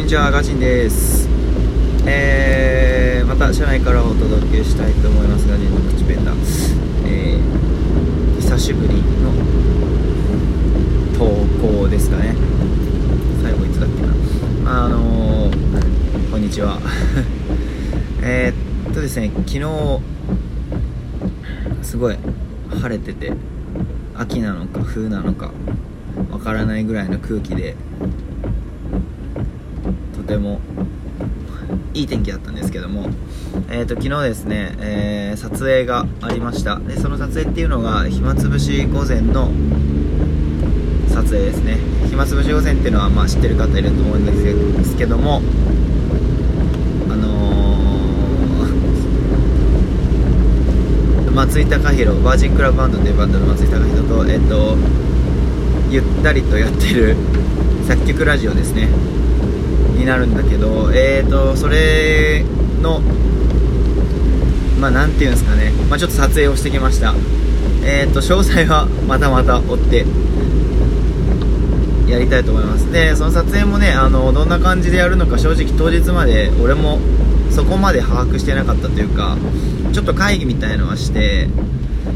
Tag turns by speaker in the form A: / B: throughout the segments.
A: んにちはガチンです。えー、また車内からお届けしたいと思いますガチンの口ペーターえー、久しぶりの投稿ですかね。最後いつだっけな。あのー、こんにちは。えっとですね昨日すごい晴れてて秋なのか冬なのかわからないぐらいの空気でとてもいい天気だったんですけども、えー、と昨日ですね、えー撮影がありました。でその撮影っていうのが暇つぶし午前の撮影ですね。暇つぶし午前っていうのはまあ知ってる方いると思うんですけどもあのー松井貴弘バージンクラブバンドというバンドの松井貴弘とえっ、とゆったりとやってる作曲ラジオですね。になるんだけどえーとそれのまあなんていうんですかね、まあ、ちょっと撮影をしてきました。えーと詳細はまたまた追ってやりたいと思います。でその撮影もねあのどんな感じでやるのか正直当日まで俺もそこまで把握してなかったというかちょっと会議みたいのはして、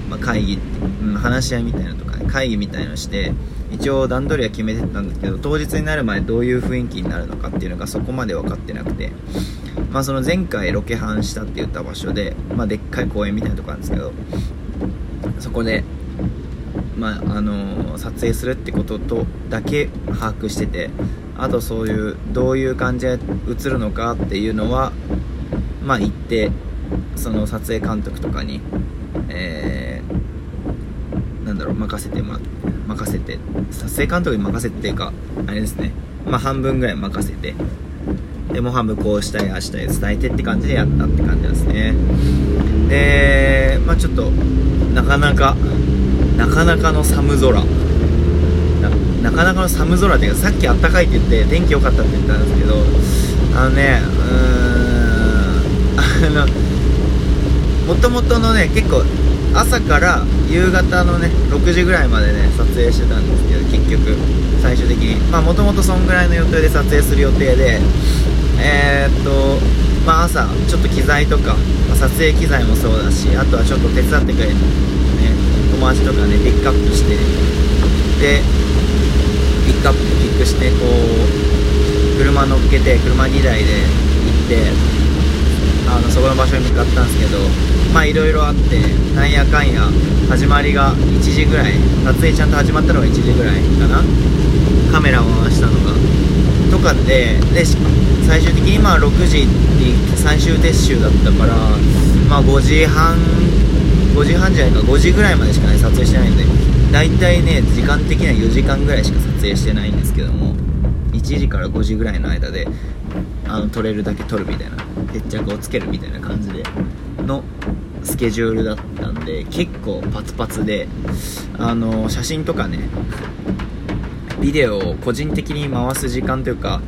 A: まあ、会議、うん、話し合いみたいなとか、会議みたいのして一応段取りは決めてたんですけど当日になる前どういう雰囲気になるのかっていうのがそこまで分かってなくてまあその前回ロケハンしたって言った場所で、まあ、でっかい公園みたいなとこなんですけどそこでまああの撮影するってこととだけ把握しててあとそういうどういう感じで映るのかっていうのはまあ行ってその撮影監督とかに、えーなんだろう任せて、ま、任せて撮影監督に任せてっていうかあれですね。まあ半分ぐらい任せて。でもう半分こうしたいああしたい伝えてって感じでやったって感じですね。でまあちょっとなかなかなかなかの寒空。ななかなかの寒空っていうかさっきあったかいって言って天気良かったって言ったんですけどあのねうーん あのもともとのね結構朝から夕方のね6時ぐらいまでね撮影してたんですけど結局最終的に。まあもともとそんぐらいの予定で撮影する予定でえー、っとまあ朝ちょっと機材とか、まあ撮影機材もそうだしあとはちょっと手伝ってくれるね友達とかねピックアップしてでピックアップピックしてこう車乗っけて車2台で行ってあのそこの場所に向かったんですけどまあいろいろあってなんやかんや始まりが1時ぐらい撮影ちゃんと始まったのが1時ぐらいかな。カメラを回したのが。とかでで最終的にまあ6時に最終撤収だったからまあ5時半5時半じゃないか5時ぐらいまでしかね撮影してないんで大体ね時間的には4時間ぐらいしか撮影してないんですけども1時から5時ぐらいの間であの撮れるだけ撮るみたいな。決着をつけるみたいな感じでのスケジュールだったんで結構パツパツであの写真とかねビデオを個人的に回す時間というか、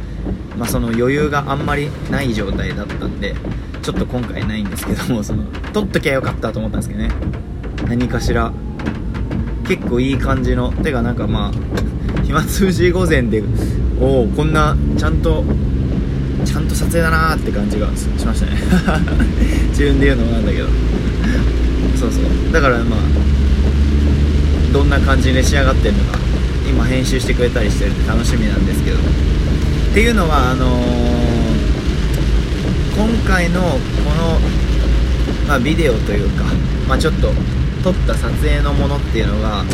A: まあ、その余裕があんまりない状態だったんでちょっと今回ないんですけどもその撮っときゃよかったと思ったんですけどね。何かしら結構いい感じのてかなんかまあ暇つぶし午前でおおこんなちゃんとちゃんと撮影だなーって感じがしましたね。自分で言うのもなんだけど。そうそう。だからまあどんな感じで仕上がってるのか今編集してくれたりしてるんで楽しみなんですけど。っていうのはあのー今回のこの、まあ、ビデオというか、まあ、ちょっと撮った撮影のものっていうのが、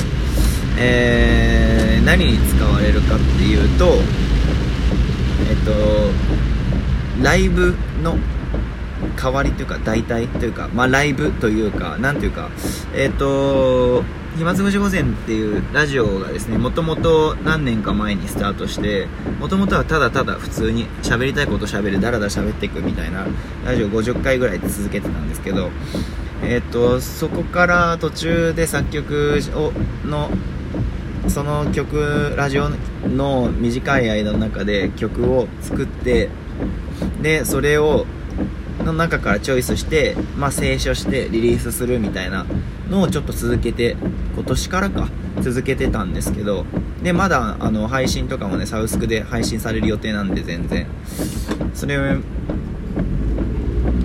A: えー何に使われるかっていうとえっとライブの代わりというか代替というかまあライブというかなんというかえっと暇つぶし午前っていうラジオがですねもともと何年か前にスタートしてもともとはただただ普通に喋りたいこと喋るだらだら喋っていくみたいなラジオ50回ぐらいで続けてたんですけどえっとそこから途中で作曲をのその曲ラジオの短い間の中で曲を作ってでそれをの中からチョイスして、まあ、清書してリリースするみたいなのをちょっと続けて今年からか続けてたんですけどでまだあの配信とかもねサウスクで配信される予定なんで全然。それ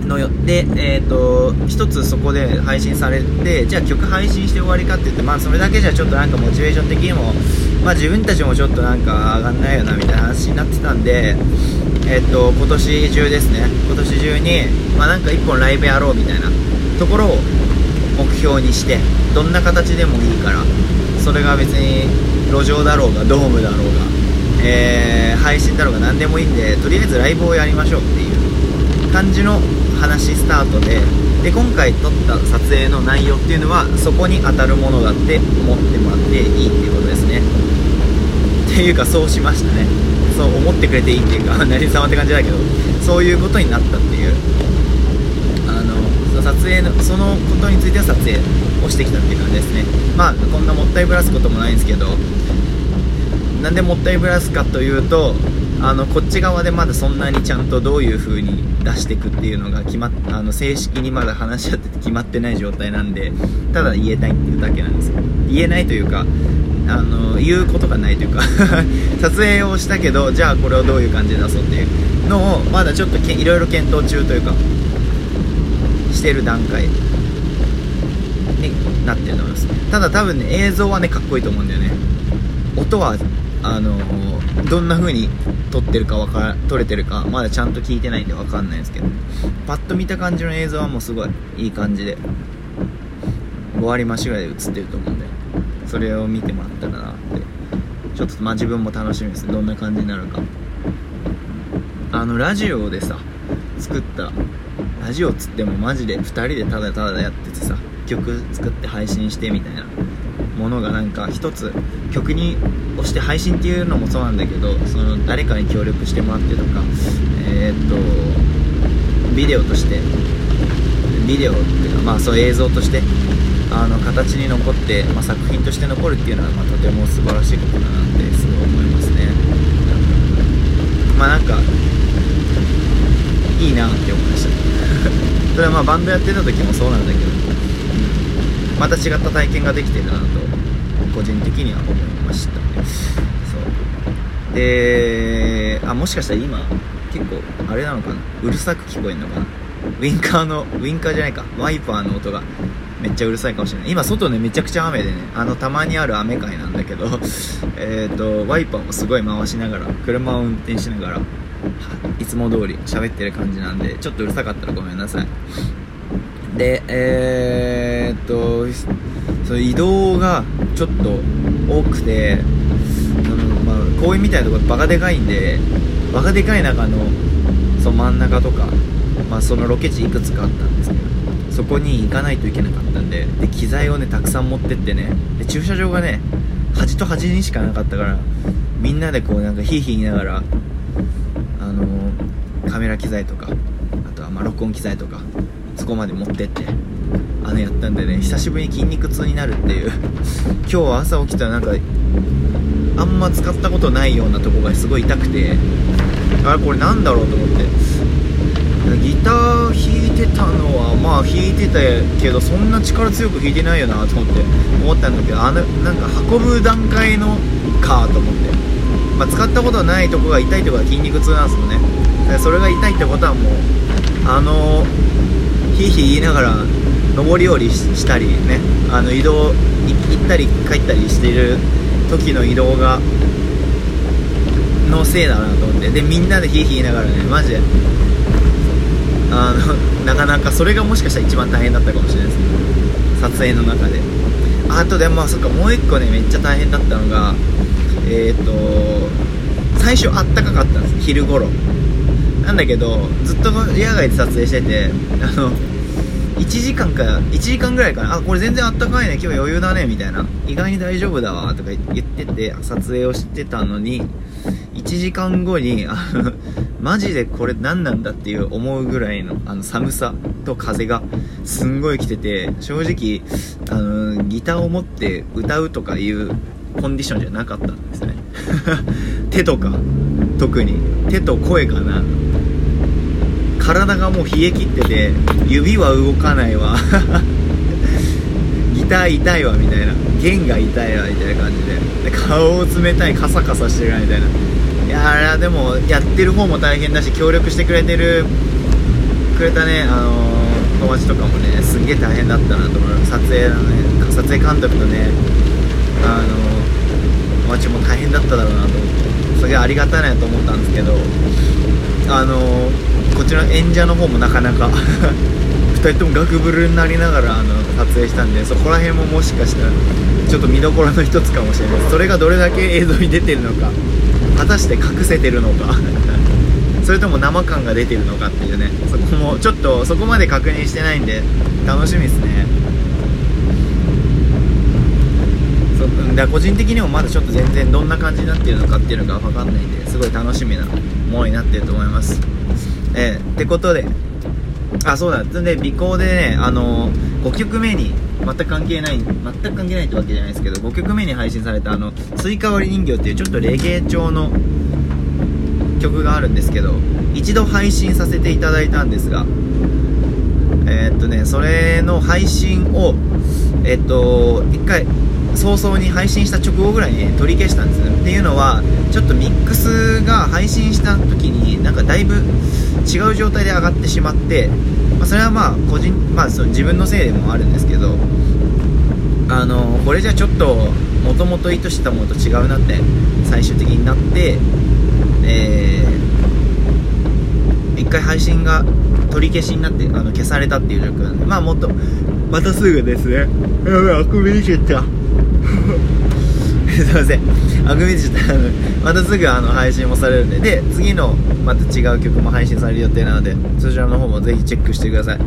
A: のよでえっ、と一つそこで配信されてじゃあ曲配信して終わりかって言ってまあそれだけじゃちょっとなんかモチベーション的にもまあ自分たちもちょっとなんか上がんないよなみたいな話になってたんでえっ、と今年中ですね。今年中にまあなんか一本ライブやろうみたいなところを目標にしてどんな形でもいいからそれが別に路上だろうがドームだろうが、えー配信だろうが何でもいいんでとりあえずライブをやりましょうっていう感じの話スタートでで今回撮った撮影の内容っていうのはそこに当たるものだって思ってもらっていいっていうことですね。っていうかそうしましたね。そう思ってくれていいっていうか 何様って感じだけどそういうことになったっていう。あのその撮影のそのことについては撮影をしてきたっていう感じですね。まあこんなもったいぶらすこともないんですけどなんでもったいぶらすかというとあのこっち側でまだそんなにちゃんとどういう風に出していくっていうのが決まっあの正式にまだ話し合ってて決まってない状態なんでただ言えないっていうだけなんです。よ言えないというかあの言うことがないというか 撮影をしたけどじゃあこれをどういう感じで出そうっていうのをまだちょっとけいろいろ検討中というかしてる段階になってると思います。ただ多分ね映像はねかっこいいと思うんだよね。音はあのどんな風に撮ってるかわから撮れてるかまだちゃんと聞いてないんでわかんないですけどパッと見た感じの映像はもうすごいいい感じで5割増しぐらいで映ってると思う。それを見てもらったらなって。ちょっとまあ自分も楽しみですどんな感じになるか。あのラジオでさ作ったラジオつってもマジで2人でただただやっててさ曲作って配信してみたいな。ものがなんか一つ曲に押して配信っていうのもそうなんだけどその誰かに協力してもらってとか。えーっとビデオとして。ビデオっていうかまあそういう映像としてあの形に残って、まあ、作品として残るっていうのは、まあ、とても素晴らしいことだなってすごい思いますね。まあなんかいいなって思いました。それはまあバンドやってた時もそうなんだけど、うん、また違った体験ができてるなと個人的には思いました。そう。であもしかしたら今結構あれなのかな？うるさく聞こえるのかな？ウインカーのウインカーじゃないか。ワイパーの音がめっちゃうるさいかもしれない。今外ねめちゃくちゃ雨でねあのたまにある雨会なんだけど えっとワイパーもすごい回しながら車を運転しながらいつも通り喋ってる感じなんでちょっとうるさかったらごめんなさい。でえー、っとそう移動がちょっと多くてその、まあ、公園みたいなところバカでかいんでバカでかい中のその真ん中とか、まあ、そのロケ地いくつかあったんですけどそこに行かないといけなかったんでで機材をねたくさん持ってってねで駐車場がね端と端にしかなかったからみんなでこうなんかヒーヒー言いながらあのーカメラ機材とかあとはま録音機材とかそこまで持ってってあのやったんでね久しぶりに筋肉痛になるっていう。今日は朝起きたらなんかあんま使ったことないようなとこがすごい痛くてあれこれなんだろうと思って。ギター弾いてたのはまあ弾いてたけどそんな力強く弾いてないよなと思って思ったんだけどあのなんか運ぶ段階のかと思って、まあ、使ったことないとこが痛いとこが筋肉痛なんですよね。でそれが痛いってことはもうあのひいひい言いながら上り下りしたりねあの移動行ったり帰ったりしてる時の移動がのせいだなと思って。でみんなでひいひい言いながらねマジであのなかなかそれがもしかしたら一番大変だったかもしれないですね。撮影の中で。あとでもそっかもう一個ねめっちゃ大変だったのがえっ、と最初あったかかったんです。昼頃。なんだけどずっと野外で撮影しててあの1時間か1時間ぐらいかな。あこれ全然あったかいね。今日余裕だね。みたいな。意外に大丈夫だわとか言ってて撮影をしてたのに1時間後にあのマジでこれ何なんだっていう思うぐらいのあの寒さと風がすんごい来てて正直あのギターを持って歌うとかいうコンディションじゃなかったんですね。手とか特に。手と声かな。体がもう冷え切ってて指は動かないわ。ギター痛いわみたいな。弦が痛いわみたいな感じで。で顔を冷たいカサカサしてるみたいな。いやあれはでもやってる方も大変だし協力してくれてるくれたねあのー、友達とかもねすんげえ大変だったなと思う。撮影のね撮影監督とねあのー、友達も大変だっただろうなと思って。すげえありがたいなと思ったんですけどあのー、こちら演者の方もなかなか 2人ともガクブルになりながらあの撮影したんでそこら辺ももしかしたらちょっと見どころの一つかもしれない。ですそれがどれだけ映像に出てるのか。果たして隠せてるのか。それとも生感が出てるのかっていうね。そこもちょっとそこまで確認してないんで楽しみですね。そだ個人的にもまだちょっと全然どんな感じになってるのかっていうのが分かんないんですごい楽しみなものになってると思います。えー、ってことであそうだ。で尾行でねあの5曲目に全く関係ない全く関係ないってわけじゃないですけど5曲目に配信されたあの「スイカ割り人形」っていうちょっとレゲエ調の曲があるんですけど一度配信させていただいたんですがえー、っとねそれの配信をえ、っと1回早々に配信した直後ぐらいに、取り消したんですっていうのはちょっとミックスが配信した時になんかだいぶ違う状態で上がってしまって、まあ、それはまあ個人、まあ、その自分のせいでもあるんですけどあのこれじゃちょっともともと意図してたものと違うなって最終的になってえー、一回配信が取り消しになってあの消されたっていう状況なんでまあもっとまたすぐですね。やべあくびにしちゃった。すいません。あくびでしたまたすぐあの配信もされるんで。で次のまた違う曲も配信される予定なのでそちらの方もぜひチェックしてください。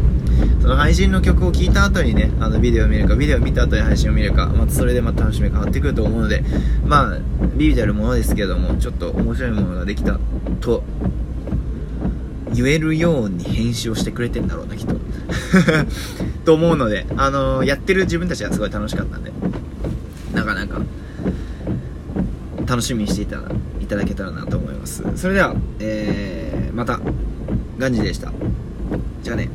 A: その配信の曲を聴いた後にねあのビデオを見るかビデオを見た後に配信を見るかまたそれでまた楽しみが変わってくると思うのでまあビビたるものですけどもちょっと面白いものができたと言えるように編集をしてくれてんだろうなきっと。と思うのであのー、やってる自分たちはすごい楽しかったんで。なかなか楽しみにしていたいただけたらなと思います。それでは、えー、またガンジでした。じゃあね。